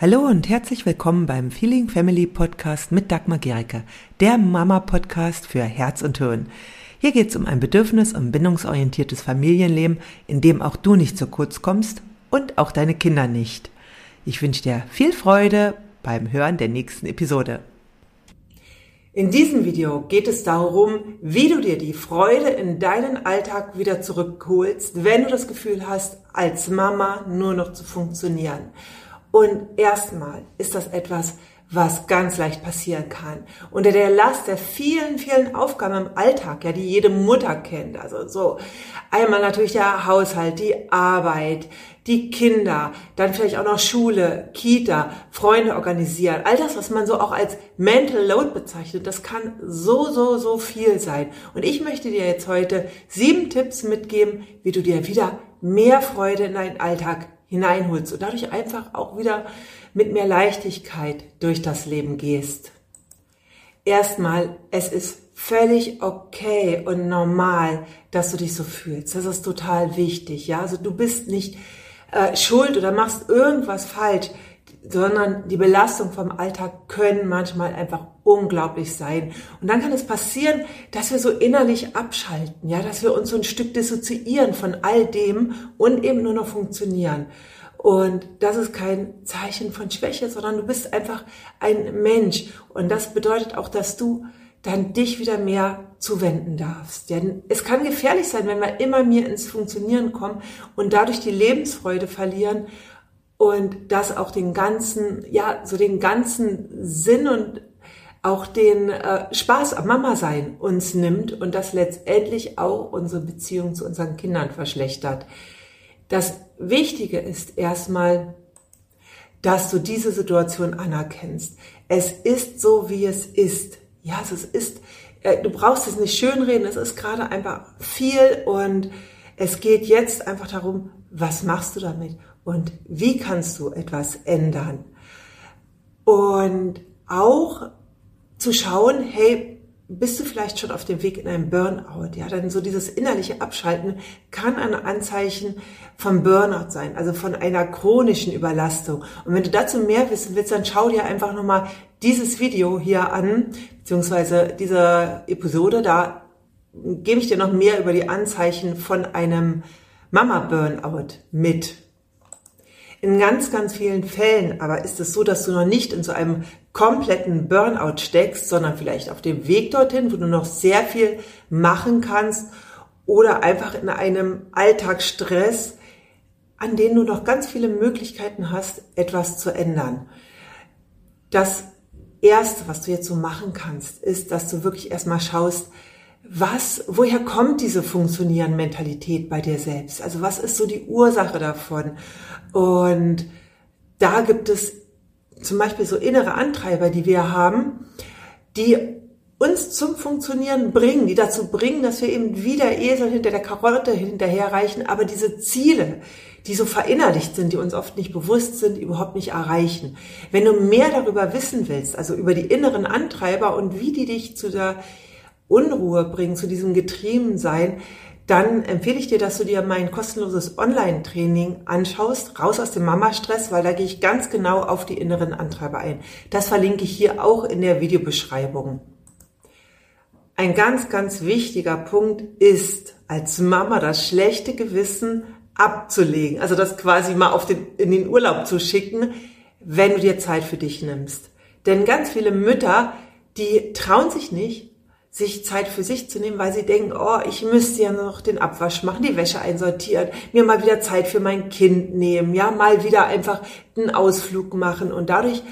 Hallo und herzlich willkommen beim Feeling Family Podcast mit Dagmar Gericke, der Mama-Podcast für Herz und Hirn. Hier geht es um ein bedürfnis- und bindungsorientiertes Familienleben, in dem auch du nicht zu kurz kommst und auch deine Kinder nicht. Ich wünsche dir viel Freude beim Hören der nächsten Episode. In diesem Video geht es darum, wie du dir die Freude in deinen Alltag wieder zurückholst, wenn du das Gefühl hast, als Mama nur noch zu funktionieren. Und erstmal ist das etwas, was ganz leicht passieren kann. Unter der Last der vielen, vielen Aufgaben im Alltag, ja, die jede Mutter kennt. Also so einmal natürlich der Haushalt, die Arbeit, die Kinder, dann vielleicht auch noch Schule, Kita, Freunde organisieren. All das, was man so auch als Mental Load bezeichnet, das kann so, so, so viel sein. Und ich möchte dir jetzt heute sieben Tipps mitgeben, wie du dir wieder mehr Freude in deinen Alltag hineinholst und dadurch einfach auch wieder mit mehr Leichtigkeit durch das Leben gehst. Erstmal, es ist völlig okay und normal, dass du dich so fühlst. Das ist total wichtig, ja. Also du bist nicht äh, schuld oder machst irgendwas falsch, sondern die Belastung vom Alltag können manchmal einfach unglaublich sein. Und dann kann es passieren, dass wir so innerlich abschalten, ja, dass wir uns so ein Stück dissoziieren von all dem und eben nur noch funktionieren. Und das ist kein Zeichen von Schwäche, sondern du bist einfach ein Mensch. Und das bedeutet auch, dass du dann dich wieder mehr zuwenden darfst. Denn es kann gefährlich sein, wenn wir immer mehr ins Funktionieren kommen und dadurch die Lebensfreude verlieren und das auch den ganzen, ja, so den ganzen Sinn und auch den äh, Spaß am Mama sein uns nimmt und das letztendlich auch unsere Beziehung zu unseren Kindern verschlechtert. Das Wichtige ist erstmal, dass du diese Situation anerkennst. Es ist so, wie es ist. Ja, es ist, äh, du brauchst es nicht schönreden, es ist gerade einfach viel und es geht jetzt einfach darum, was machst du damit und wie kannst du etwas ändern. Und auch zu schauen, hey, bist du vielleicht schon auf dem Weg in einen Burnout? Ja, denn so dieses innerliche Abschalten kann ein Anzeichen vom Burnout sein, also von einer chronischen Überlastung. Und wenn du dazu mehr wissen willst, dann schau dir einfach nochmal dieses Video hier an, beziehungsweise diese Episode, da gebe ich dir noch mehr über die Anzeichen von einem Mama-Burnout mit. In ganz, ganz vielen Fällen aber ist es so, dass du noch nicht in so einem kompletten Burnout steckst, sondern vielleicht auf dem Weg dorthin, wo du noch sehr viel machen kannst oder einfach in einem Alltagsstress, an dem du noch ganz viele Möglichkeiten hast, etwas zu ändern. Das erste, was du jetzt so machen kannst, ist, dass du wirklich erstmal schaust, was, woher kommt diese funktionieren Mentalität bei dir selbst? Also was ist so die Ursache davon? Und da gibt es zum Beispiel so innere Antreiber, die wir haben, die uns zum Funktionieren bringen, die dazu bringen, dass wir eben wieder Esel hinter der Karotte hinterherreichen, aber diese Ziele, die so verinnerlicht sind, die uns oft nicht bewusst sind, überhaupt nicht erreichen. Wenn du mehr darüber wissen willst, also über die inneren Antreiber und wie die dich zu der Unruhe bringen, zu diesem Getriebensein, dann empfehle ich dir, dass du dir mein kostenloses Online-Training anschaust, raus aus dem Mama-Stress, weil da gehe ich ganz genau auf die inneren Antreiber ein. Das verlinke ich hier auch in der Videobeschreibung. Ein ganz, ganz wichtiger Punkt ist, als Mama das schlechte Gewissen abzulegen, also das quasi mal auf den, in den Urlaub zu schicken, wenn du dir Zeit für dich nimmst. Denn ganz viele Mütter, die trauen sich nicht, sich Zeit für sich zu nehmen, weil sie denken, oh, ich müsste ja noch den Abwasch machen, die Wäsche einsortieren, mir mal wieder Zeit für mein Kind nehmen, ja, mal wieder einfach einen Ausflug machen und dadurch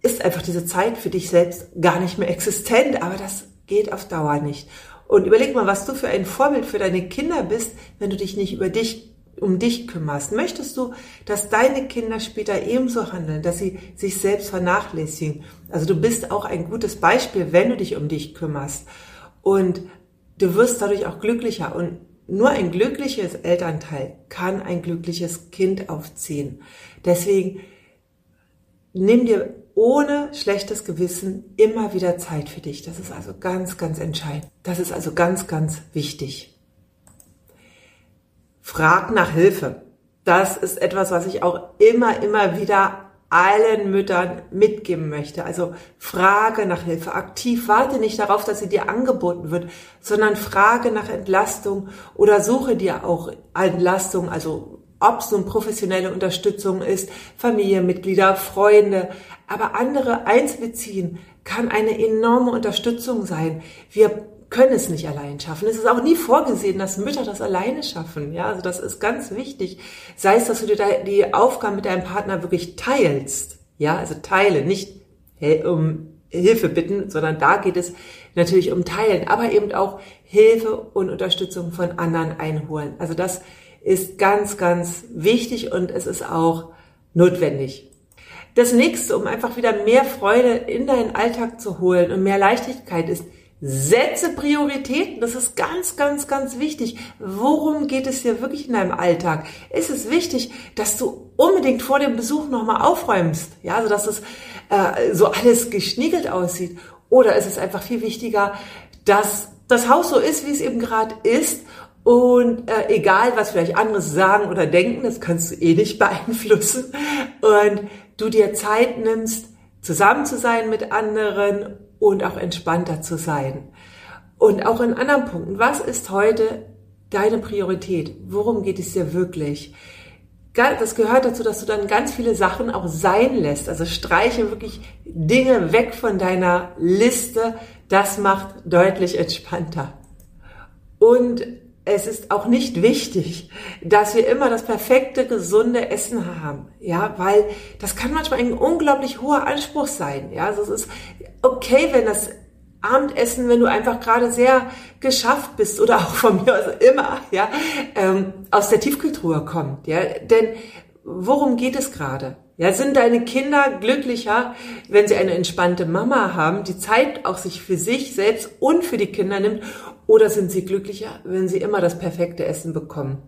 ist einfach diese Zeit für dich selbst gar nicht mehr existent, aber das geht auf Dauer nicht. Und überleg mal, was du für ein Vorbild für deine Kinder bist, wenn du dich nicht über dich um dich kümmerst. Möchtest du, dass deine Kinder später ebenso handeln, dass sie sich selbst vernachlässigen? Also du bist auch ein gutes Beispiel, wenn du dich um dich kümmerst. Und du wirst dadurch auch glücklicher. Und nur ein glückliches Elternteil kann ein glückliches Kind aufziehen. Deswegen nimm dir ohne schlechtes Gewissen immer wieder Zeit für dich. Das ist also ganz, ganz entscheidend. Das ist also ganz, ganz wichtig. Frag nach Hilfe. Das ist etwas, was ich auch immer, immer wieder allen Müttern mitgeben möchte. Also frage nach Hilfe aktiv. Warte nicht darauf, dass sie dir angeboten wird, sondern frage nach Entlastung oder suche dir auch Entlastung, also ob es nun professionelle Unterstützung ist, Familienmitglieder, Freunde, aber andere einzubeziehen, kann eine enorme Unterstützung sein. Wir können es nicht allein schaffen. Es ist auch nie vorgesehen, dass Mütter das alleine schaffen. Ja, also das ist ganz wichtig. Sei es, dass du dir die Aufgaben mit deinem Partner wirklich teilst. Ja, also teile, nicht um Hilfe bitten, sondern da geht es natürlich um Teilen, aber eben auch Hilfe und Unterstützung von anderen einholen. Also das ist ganz, ganz wichtig und es ist auch notwendig. Das nächste, um einfach wieder mehr Freude in deinen Alltag zu holen und mehr Leichtigkeit ist, setze Prioritäten. Das ist ganz, ganz, ganz wichtig. Worum geht es dir wirklich in deinem Alltag? Ist es wichtig, dass du unbedingt vor dem Besuch nochmal aufräumst? Ja, also dass es äh, so alles geschniegelt aussieht. Oder ist es einfach viel wichtiger, dass das Haus so ist, wie es eben gerade ist und äh, egal, was vielleicht andere sagen oder denken, das kannst du eh nicht beeinflussen. Und du dir Zeit nimmst, zusammen zu sein mit anderen und auch entspannter zu sein. Und auch in anderen Punkten. Was ist heute deine Priorität? Worum geht es dir wirklich? Das gehört dazu, dass du dann ganz viele Sachen auch sein lässt. Also streiche wirklich Dinge weg von deiner Liste. Das macht deutlich entspannter. Und es ist auch nicht wichtig, dass wir immer das perfekte, gesunde Essen haben, ja, weil das kann manchmal ein unglaublich hoher Anspruch sein, ja, also es ist okay, wenn das Abendessen, wenn du einfach gerade sehr geschafft bist oder auch von mir aus immer, ja, ähm, aus der Tiefkultur kommt, ja, denn worum geht es gerade? Ja, sind deine Kinder glücklicher, wenn sie eine entspannte Mama haben, die Zeit auch sich für sich selbst und für die Kinder nimmt oder sind sie glücklicher, wenn sie immer das perfekte Essen bekommen?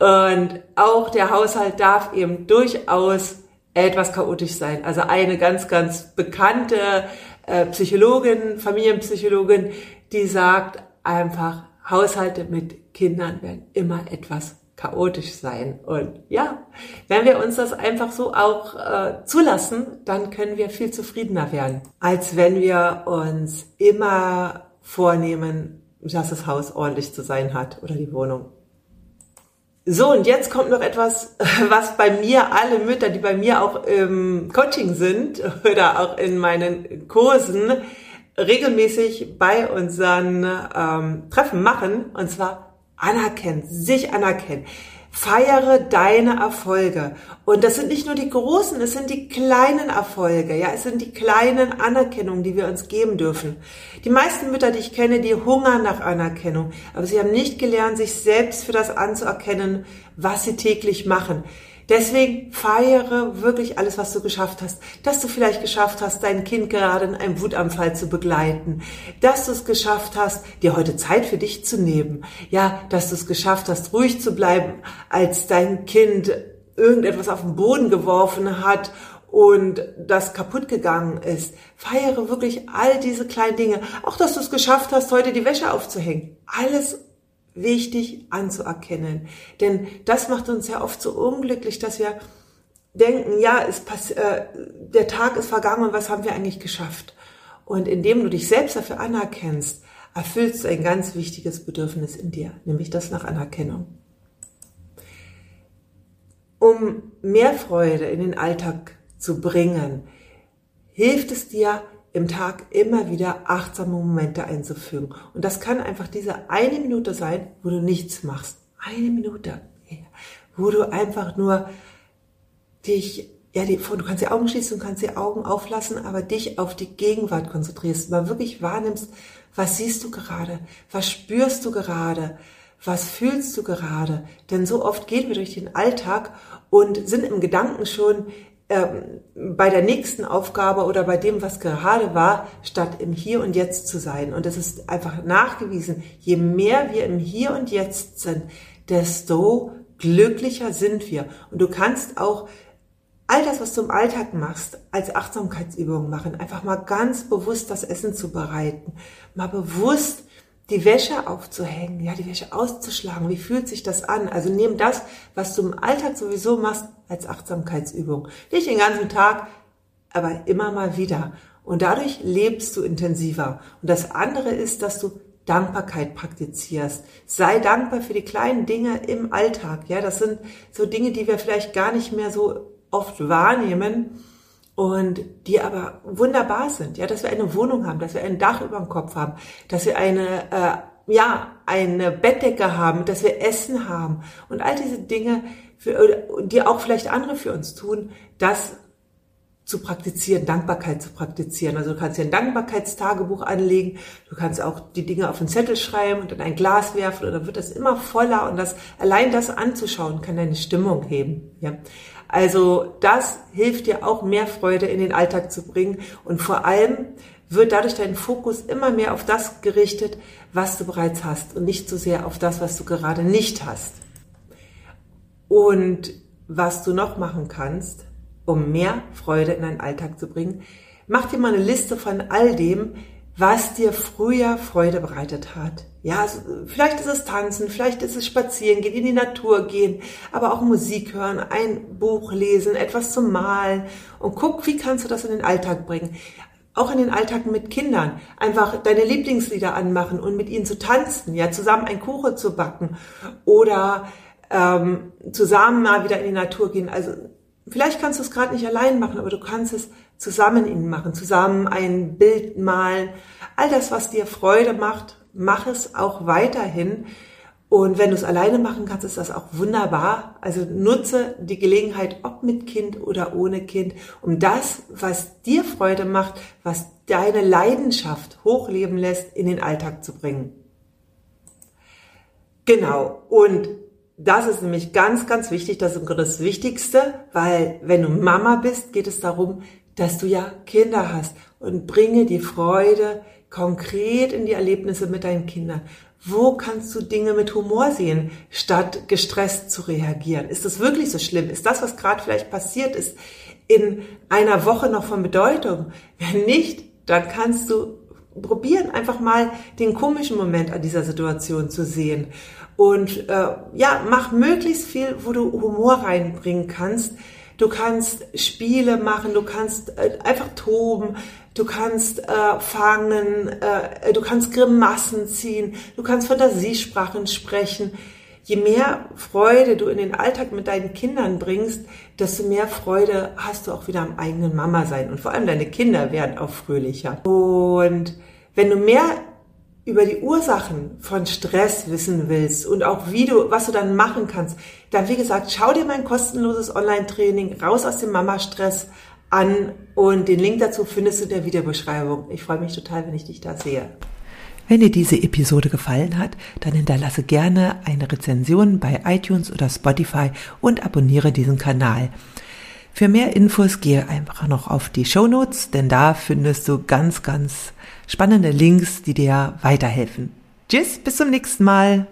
Und auch der Haushalt darf eben durchaus etwas chaotisch sein. Also eine ganz, ganz bekannte äh, Psychologin, Familienpsychologin, die sagt einfach, Haushalte mit Kindern werden immer etwas chaotisch sein. Und ja, wenn wir uns das einfach so auch äh, zulassen, dann können wir viel zufriedener werden, als wenn wir uns immer vornehmen, dass das Haus ordentlich zu sein hat oder die Wohnung. So, und jetzt kommt noch etwas, was bei mir alle Mütter, die bei mir auch im Coaching sind oder auch in meinen Kursen regelmäßig bei unseren ähm, Treffen machen, und zwar anerkennen, sich anerkennen. Feiere deine Erfolge. Und das sind nicht nur die großen, es sind die kleinen Erfolge. Ja, es sind die kleinen Anerkennungen, die wir uns geben dürfen. Die meisten Mütter, die ich kenne, die hungern nach Anerkennung. Aber sie haben nicht gelernt, sich selbst für das anzuerkennen, was sie täglich machen. Deswegen feiere wirklich alles, was du geschafft hast. Dass du vielleicht geschafft hast, dein Kind gerade in einem Wutanfall zu begleiten. Dass du es geschafft hast, dir heute Zeit für dich zu nehmen. Ja, dass du es geschafft hast, ruhig zu bleiben, als dein Kind irgendetwas auf den Boden geworfen hat und das kaputt gegangen ist. Feiere wirklich all diese kleinen Dinge. Auch, dass du es geschafft hast, heute die Wäsche aufzuhängen. Alles wichtig anzuerkennen. Denn das macht uns ja oft so unglücklich, dass wir denken, ja, äh, der Tag ist vergangen und was haben wir eigentlich geschafft? Und indem du dich selbst dafür anerkennst, erfüllst du ein ganz wichtiges Bedürfnis in dir, nämlich das nach Anerkennung. Um mehr Freude in den Alltag zu bringen, hilft es dir, im Tag immer wieder achtsame Momente einzufügen. Und das kann einfach diese eine Minute sein, wo du nichts machst. Eine Minute. Wo du einfach nur dich, ja, die, du kannst die Augen schließen, du kannst die Augen auflassen, aber dich auf die Gegenwart konzentrierst, mal wirklich wahrnimmst, was siehst du gerade? Was spürst du gerade? Was fühlst du gerade? Denn so oft gehen wir durch den Alltag und sind im Gedanken schon ähm, bei der nächsten Aufgabe oder bei dem, was gerade war, statt im Hier und Jetzt zu sein. Und es ist einfach nachgewiesen, je mehr wir im Hier und Jetzt sind, desto glücklicher sind wir. Und du kannst auch all das, was du im Alltag machst, als Achtsamkeitsübung machen. Einfach mal ganz bewusst das Essen zu bereiten. Mal bewusst die Wäsche aufzuhängen, ja, die Wäsche auszuschlagen. Wie fühlt sich das an? Also nimm das, was du im Alltag sowieso machst, als Achtsamkeitsübung. Nicht den ganzen Tag, aber immer mal wieder. Und dadurch lebst du intensiver. Und das andere ist, dass du Dankbarkeit praktizierst. Sei dankbar für die kleinen Dinge im Alltag. Ja, das sind so Dinge, die wir vielleicht gar nicht mehr so oft wahrnehmen und die aber wunderbar sind. Ja, dass wir eine Wohnung haben, dass wir ein Dach über dem Kopf haben, dass wir eine, äh, ja, eine Bettdecke haben, dass wir Essen haben und all diese Dinge, für, die auch vielleicht andere für uns tun, das zu praktizieren, Dankbarkeit zu praktizieren. Also du kannst dir ein Dankbarkeitstagebuch anlegen, du kannst auch die Dinge auf einen Zettel schreiben und in ein Glas werfen und dann wird das immer voller und das allein das anzuschauen kann deine Stimmung heben. Ja. Also das hilft dir auch mehr Freude in den Alltag zu bringen und vor allem wird dadurch dein Fokus immer mehr auf das gerichtet, was du bereits hast und nicht so sehr auf das, was du gerade nicht hast. Und was du noch machen kannst, um mehr Freude in deinen Alltag zu bringen, mach dir mal eine Liste von all dem, was dir früher Freude bereitet hat. Ja, also vielleicht ist es Tanzen, vielleicht ist es Spazieren gehen, in die Natur gehen, aber auch Musik hören, ein Buch lesen, etwas zum Malen und guck, wie kannst du das in den Alltag bringen. Auch in den Alltag mit Kindern. Einfach deine Lieblingslieder anmachen und mit ihnen zu tanzen, ja, zusammen ein Kuchen zu backen oder ähm, zusammen mal wieder in die Natur gehen. Also Vielleicht kannst du es gerade nicht allein machen, aber du kannst es zusammen ihnen machen, zusammen ein Bild malen. All das, was dir Freude macht, mach es auch weiterhin. Und wenn du es alleine machen kannst, ist das auch wunderbar. Also nutze die Gelegenheit, ob mit Kind oder ohne Kind, um das, was dir Freude macht, was deine Leidenschaft hochleben lässt, in den Alltag zu bringen. Genau. Und das ist nämlich ganz, ganz wichtig. Das ist das Wichtigste, weil wenn du Mama bist, geht es darum, dass du ja Kinder hast und bringe die Freude konkret in die Erlebnisse mit deinen Kindern. Wo kannst du Dinge mit Humor sehen, statt gestresst zu reagieren? Ist das wirklich so schlimm? Ist das, was gerade vielleicht passiert ist, in einer Woche noch von Bedeutung? Wenn nicht, dann kannst du probieren, einfach mal den komischen Moment an dieser Situation zu sehen und äh, ja, mach möglichst viel, wo du Humor reinbringen kannst. Du kannst Spiele machen, du kannst äh, einfach toben, du kannst äh, fangen, äh, du kannst Grimassen ziehen, du kannst Fantasiesprachen sprechen. Je mehr Freude du in den Alltag mit deinen Kindern bringst, desto mehr Freude hast du auch wieder am eigenen Mama sein. Und vor allem deine Kinder werden auch fröhlicher. Und wenn du mehr über die Ursachen von Stress wissen willst und auch wie du, was du dann machen kannst, dann wie gesagt, schau dir mein kostenloses Online-Training raus aus dem Mama-Stress an und den Link dazu findest du in der Videobeschreibung. Ich freue mich total, wenn ich dich da sehe. Wenn dir diese Episode gefallen hat, dann hinterlasse gerne eine Rezension bei iTunes oder Spotify und abonniere diesen Kanal. Für mehr Infos gehe einfach noch auf die Show Notes, denn da findest du ganz, ganz spannende Links, die dir weiterhelfen. Tschüss, bis zum nächsten Mal.